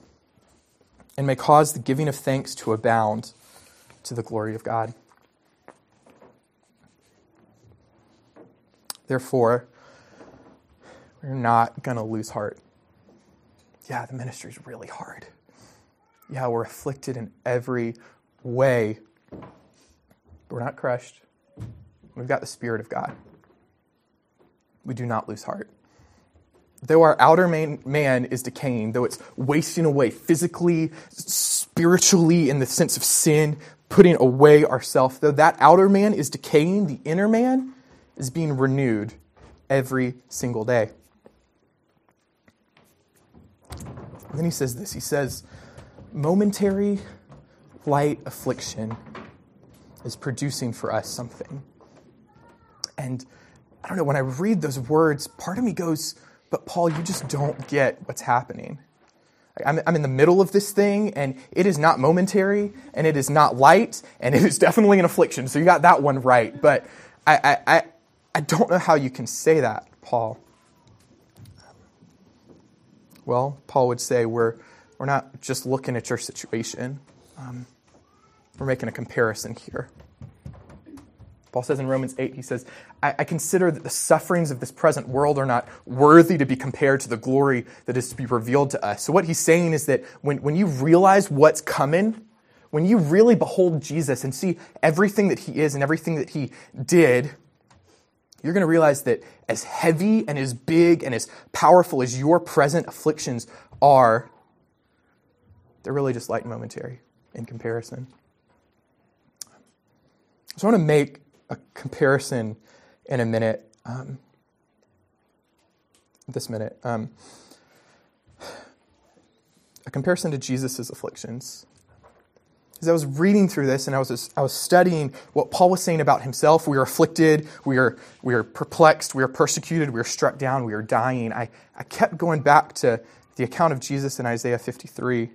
and may cause the giving of thanks to abound to the glory of God. Therefore, we're not going to lose heart. Yeah, the ministry is really hard. Yeah, we're afflicted in every way. But we're not crushed. We've got the Spirit of God. We do not lose heart. Though our outer man, man is decaying, though it's wasting away physically, spiritually, in the sense of sin, putting away ourself, though that outer man is decaying, the inner man is being renewed every single day. And then he says this he says, momentary light affliction is producing for us something. And I don't know, when I read those words, part of me goes, but Paul, you just don't get what's happening. I'm, I'm in the middle of this thing, and it is not momentary, and it is not light, and it is definitely an affliction. So you got that one right. But I, I, I, I don't know how you can say that, Paul. Well, Paul would say we're, we're not just looking at your situation, um, we're making a comparison here. Paul says in Romans 8, he says, I, I, consider that the sufferings of this present world are not worthy to be compared to the glory that is to be revealed to us. So, what he's saying is that when, when you realize what's coming, when you really behold Jesus and see everything that he is and everything that he did, you're going to realize that as heavy and as big and as powerful as your present afflictions are, they're really just light and momentary in comparison. So I want to make a comparison in a minute. Um, this minute. Um, a comparison to Jesus' afflictions as I was reading through this and I was, I was studying what Paul was saying about himself, we are afflicted, we are, we are perplexed, we are persecuted, we are struck down, we are dying. I, I kept going back to the account of Jesus in Isaiah 53.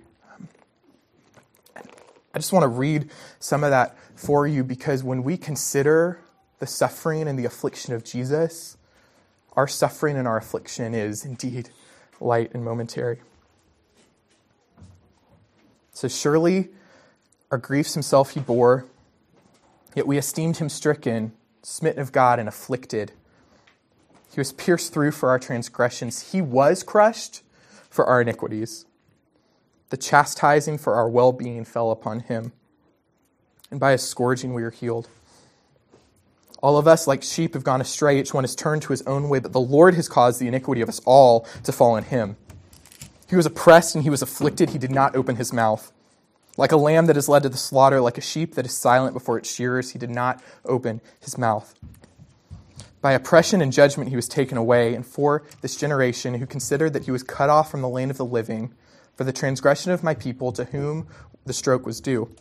I just want to read some of that for you because when we consider the suffering and the affliction of Jesus, our suffering and our affliction is indeed light and momentary. So surely our griefs himself he bore, yet we esteemed him stricken, smitten of God, and afflicted. He was pierced through for our transgressions, he was crushed for our iniquities. The chastising for our well being fell upon him, and by his scourging we are healed. All of us, like sheep, have gone astray. Each one has turned to his own way, but the Lord has caused the iniquity of us all to fall on him. He was oppressed and he was afflicted. He did not open his mouth. Like a lamb that is led to the slaughter, like a sheep that is silent before its shearers, he did not open his mouth. By oppression and judgment he was taken away, and for this generation who considered that he was cut off from the land of the living, for the transgression of my people to whom the stroke was due.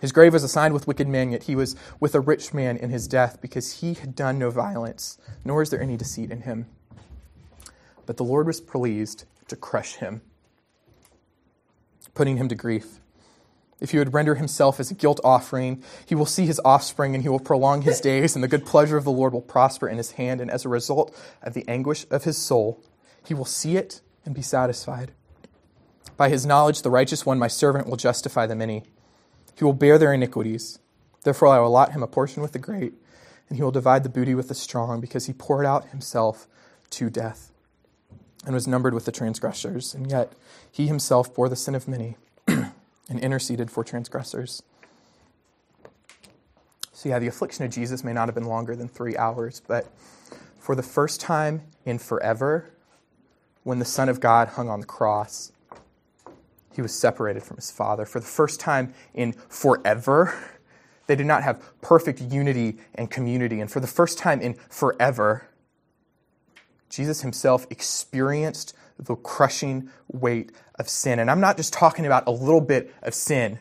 His grave was assigned with wicked men, yet he was with a rich man in his death, because he had done no violence, nor is there any deceit in him. But the Lord was pleased to crush him putting him to grief. If he would render himself as a guilt offering, he will see his offspring and he will prolong his days, and the good pleasure of the Lord will prosper in his hand. And as a result of the anguish of his soul, he will see it and be satisfied. By his knowledge, the righteous one, my servant, will justify the many. He will bear their iniquities. Therefore, I will allot him a portion with the great, and he will divide the booty with the strong, because he poured out himself to death and was numbered with the transgressors. And yet, he himself bore the sin of many <clears throat> and interceded for transgressors. So, yeah, the affliction of Jesus may not have been longer than three hours, but for the first time in forever, when the Son of God hung on the cross, he was separated from his Father. For the first time in forever, <laughs> they did not have perfect unity and community. And for the first time in forever, Jesus himself experienced the crushing weight of sin. And I'm not just talking about a little bit of sin.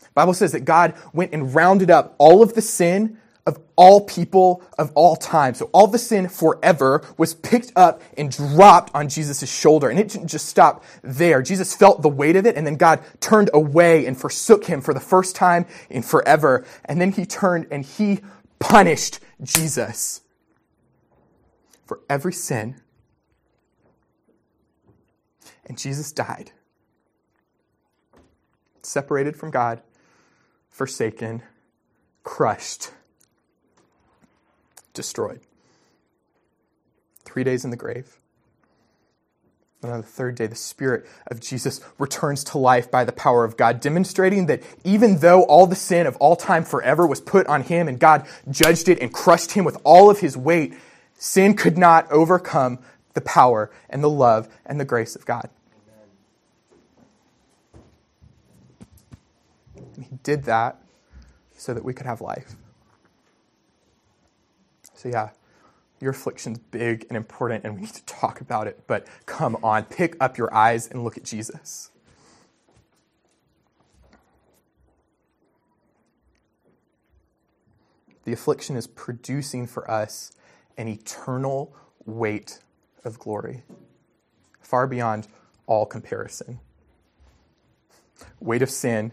The Bible says that God went and rounded up all of the sin of all people of all time. So all the sin forever was picked up and dropped on Jesus' shoulder. And it didn't just stop there. Jesus felt the weight of it, and then God turned away and forsook him for the first time in forever. And then he turned and he punished Jesus for every sin and Jesus died. Separated from God, forsaken, crushed, destroyed. Three days in the grave. And on the third day, the Spirit of Jesus returns to life by the power of God, demonstrating that even though all the sin of all time forever was put on him and God judged it and crushed him with all of his weight, sin could not overcome the power and the love and the grace of God. And he did that so that we could have life. So, yeah, your affliction's big and important, and we need to talk about it, but come on, pick up your eyes and look at Jesus. The affliction is producing for us an eternal weight of glory, far beyond all comparison. Weight of sin,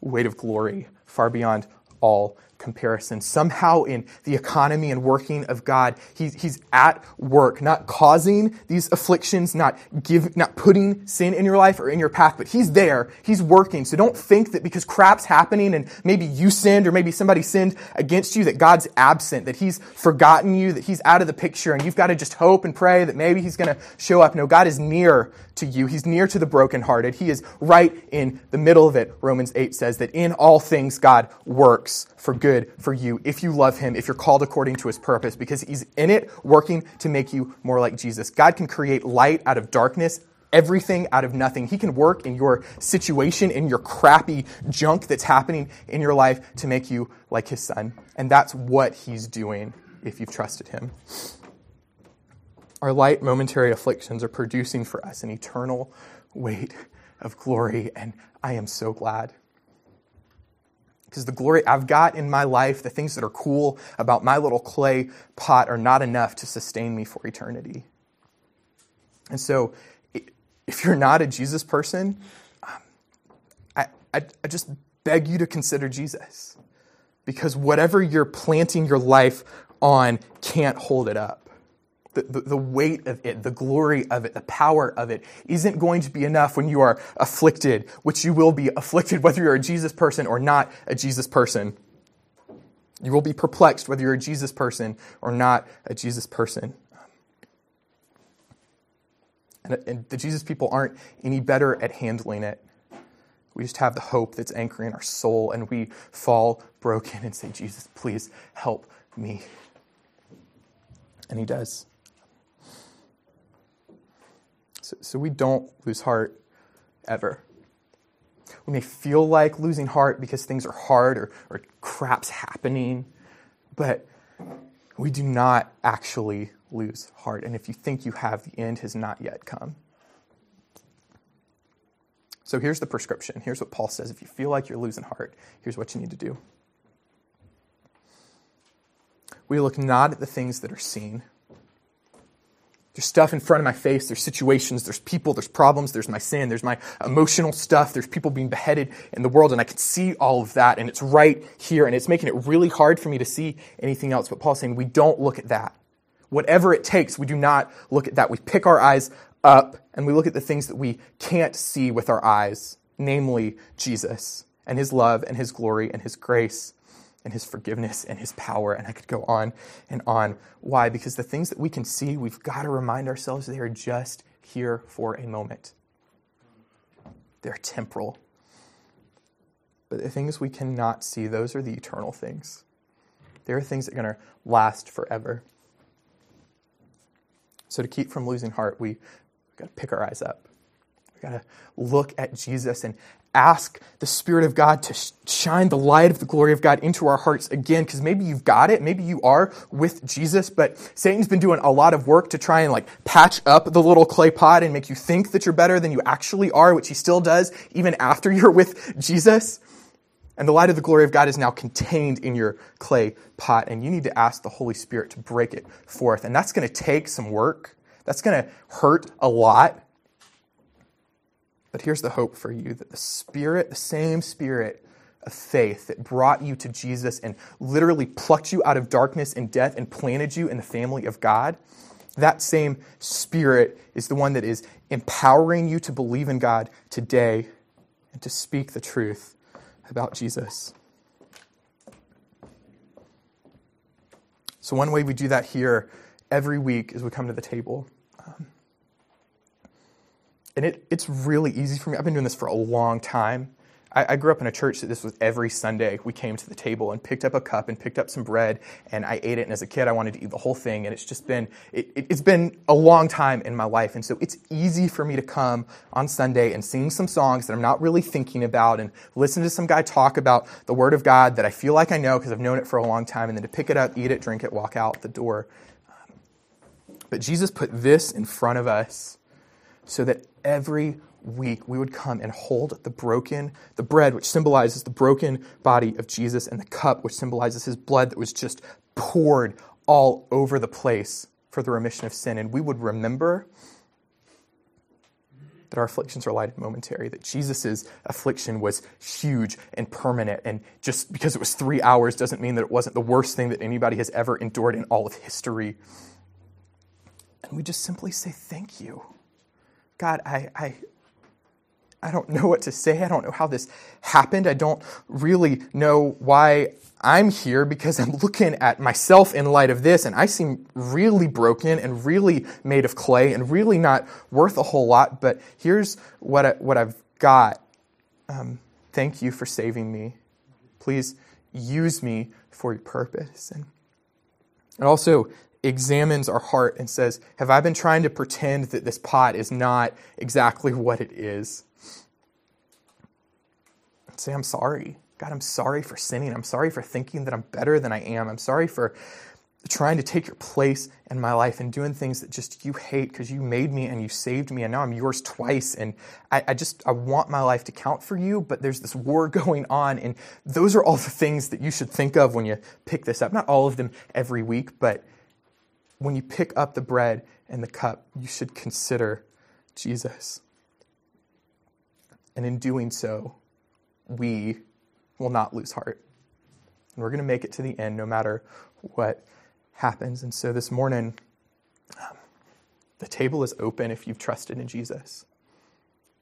weight of glory, far beyond all comparison. Somehow, in the economy and working of God, he, He's at work, not causing these afflictions, not give, not putting sin in your life or in your path, but He's there. He's working. So don't think that because crap's happening and maybe you sinned or maybe somebody sinned against you that God's absent, that He's forgotten you, that He's out of the picture, and you've got to just hope and pray that maybe He's going to show up. No, God is near to you. He's near to the brokenhearted. He is right in the middle of it. Romans 8 says that in all things God works for good for you if you love him, if you're called according to his purpose, because he's in it working to make you more like Jesus. God can create light out of darkness everything out of nothing. He can work in your situation, in your crappy junk that's happening in your life to make you like his son. And that's what he's doing if you've trusted him. Our light, momentary afflictions are producing for us an eternal weight of glory, and I am so glad. Because the glory I've got in my life, the things that are cool about my little clay pot, are not enough to sustain me for eternity. And so, if you're not a Jesus person, um, I, I, I just beg you to consider Jesus. Because whatever you're planting your life on can't hold it up the, the, the, weight of it, the glory of it, the power of it isn't going to be enough when you are afflicted, which you will be afflicted <laughs> whether you're a Jesus person or not a Jesus person. You will be perplexed whether you're a Jesus person or not a Jesus person. And, and the Jesus people aren't any better at handling it. We just have the hope that's anchoring our soul, and we fall broken and say, Jesus, please help me. And He does. So, so we don't lose heart ever. We may feel like losing heart because things are hard or, or crap's happening, but we do not actually lose heart. And if you think you have, the end has not yet come. So here's the prescription. Here's what Paul says. If you feel like you're losing heart, here's what you need to do. We look not at the things that are seen, there's stuff in front of my face. There's situations. There's people. There's problems. There's my sin. There's my emotional stuff. There's people being beheaded in the world. And I can see all of that. And it's right here. And it's making it really hard for me to see anything else. But Paul's saying we don't look at that. Whatever it takes, we do not look at that. We pick our eyes up and we look at the things that we can't see with our eyes, namely Jesus and his love and his glory and his grace and his forgiveness and his power. And I could go on and on. Why? Because the things that we can see, we've got to remind ourselves they are just here for a moment. They're temporal. But the things we cannot see, those are the eternal things. They are things that are going to last forever. So to keep from losing heart, we, we've got to pick our eyes up. We've got to look at Jesus and ask the Spirit of God to shine the light of the glory of God into our hearts again, because maybe you've got it, maybe you are with Jesus, but Satan's been doing a lot of work to try and like patch up the little clay pot and make you think that you're better than you actually are, which he still does even after <laughs> you're with Jesus. And the light of the glory of God is now contained in your clay pot, and you need to ask the Holy Spirit to break it forth. And that's going to take some work. That's going to hurt a lot. But here's the hope for you that the Spirit, the same Spirit of faith that brought you to Jesus and literally plucked you out of darkness and death and planted you in the family of God, that same Spirit is the one that is empowering you to believe in God today and to speak the truth about Jesus. So, one way we do that here every week is we come to the table. Um, and it, it's really easy for me. I've been doing this for a long time. I, I, grew up in a church that this was every Sunday. We came to the table and picked up a cup and picked up some bread, and I ate it. And as a kid, I wanted to eat the whole thing. And it's just been it, it, it's been a long time in my life, and so it's easy for me to come on Sunday and sing some songs that I'm not really thinking about, and listen to some guy talk about the Word of God that I feel like I know because I've known it for a long time, and then to pick it up, eat it, drink it, walk out the door. But Jesus put this in front of us so that every week we would come and hold the broken, the bread, which symbolizes the broken body of Jesus, and the cup, which symbolizes his blood that was just poured all over the place for the remission of sin. And we would remember that our afflictions are light and momentary, that Jesus' affliction was huge and permanent. And just because it was three hours doesn't mean that it wasn't the worst thing that anybody has ever endured in all of history. And we just simply say, Thank you. God, I, I, I don't know what to say. I don't know how this happened. I don't really know why I'm here because I'm looking at myself in light of this and I seem really broken and really made of clay and really not worth a whole lot. But here's what, I, what I've got. Um, thank you for saving me. Please use me for your purpose. And, and also, examines our heart and says, Have I been trying to pretend that this pot is not exactly what it is? And say, I'm sorry. God, I'm sorry for sinning. I'm sorry for thinking that I'm better than I am. I'm sorry for trying to take your place in my life and doing things that just you hate because you made me and you saved me and now I'm yours twice. And I, I, just, I want my life to count for you, but there's this war <laughs> going on. And those are all the things that you should think of when you pick this up. Not all of them every week, but when you pick up the bread and the cup, you should consider Jesus. And in doing so, we will not lose heart. And we're going to make it to the end no matter what happens. And so this morning, um, the table is open if you've trusted in Jesus.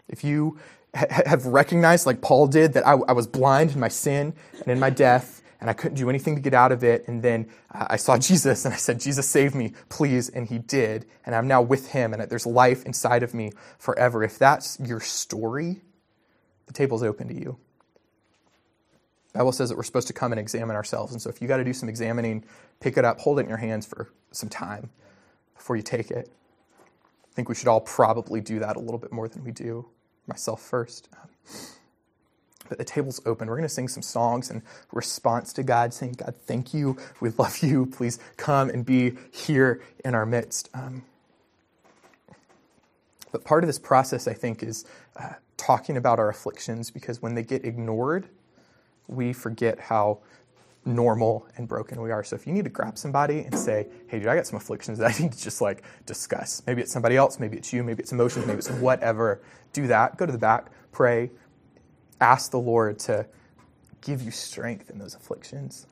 If you ha- have recognized, like Paul did, that I, I was blind in my sin and in my death, and I couldn't do anything to get out of it. And then uh, I saw <laughs> Jesus and I said, Jesus, save me, please. And he did. And I'm now with him, and there's life inside of me forever. If that's your story, the table's open to you. The Bible says that we're supposed to come and examine ourselves. And so if you got to do some examining, pick it up, hold it in your hands for some time before you take it. I think we should all probably do that a little bit more than we do, myself first. Um, but the table's open. We're going to sing some songs in response to God, saying, God, thank you. We love you. Please come and be here in our midst. Um, but part of this process, I think, is uh, talking about our afflictions because when they get ignored, we forget how normal and broken we are. So if you need to grab somebody and say, hey, dude, I got some afflictions that I need to just like discuss. Maybe it's somebody else, maybe it's you, maybe it's emotions, maybe it's whatever. Do that. Go to the back, pray, ask the Lord to give you strength in those afflictions.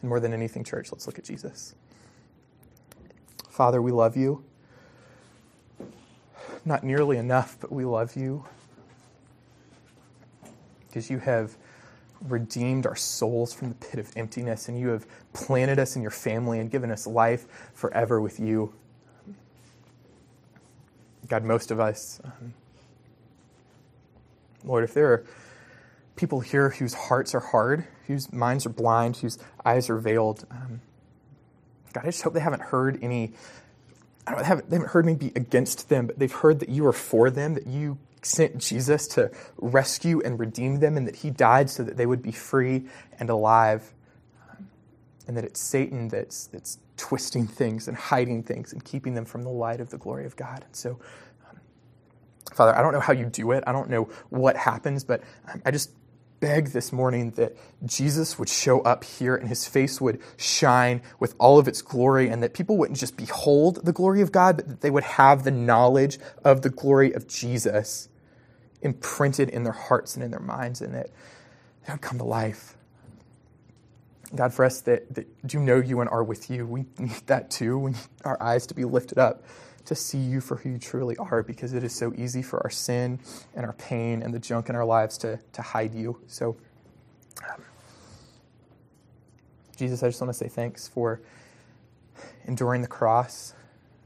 And more than anything, church, let's look at Jesus. Father, we love you. Not nearly enough, but we love you. Because you have redeemed our souls from the pit of emptiness, and you have planted us in your family and given us life forever with you. God, most of us, um, Lord, if there are people here whose hearts are hard, whose minds are blind, whose eyes are veiled, um, God, I just hope they haven't heard any. I don't have, they haven't heard me be against them, but they've heard that you are for them, that you sent Jesus to rescue and redeem them, and that he died so that they would be free and alive, um, and that it's Satan that's, that's twisting things and hiding things and keeping them from the light of the glory of God. And so Father, I don't know how you do it. I don't know what happens, but um, I just beg this morning that Jesus would show up here and his face would shine with all of its glory, and that people wouldn't just behold the glory of God, but that they would have the knowledge of the glory of Jesus imprinted in their hearts and in their minds, and that they would come to life. God, for us that, that do know you and are with you, we need that too. We need our eyes to be lifted up to see you for who you truly are because it is so easy for our sin and our pain and the junk in our lives to, to hide you. So, um, Jesus, I just want to say thanks for enduring the cross,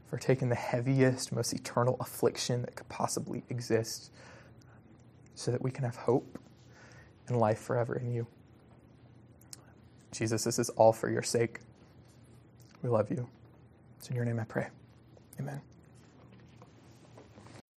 for taking the heaviest, most eternal affliction that could possibly exist so that we can have hope and life forever in you. Jesus, this is all for your sake. We love you. It's in your name I pray. Amen.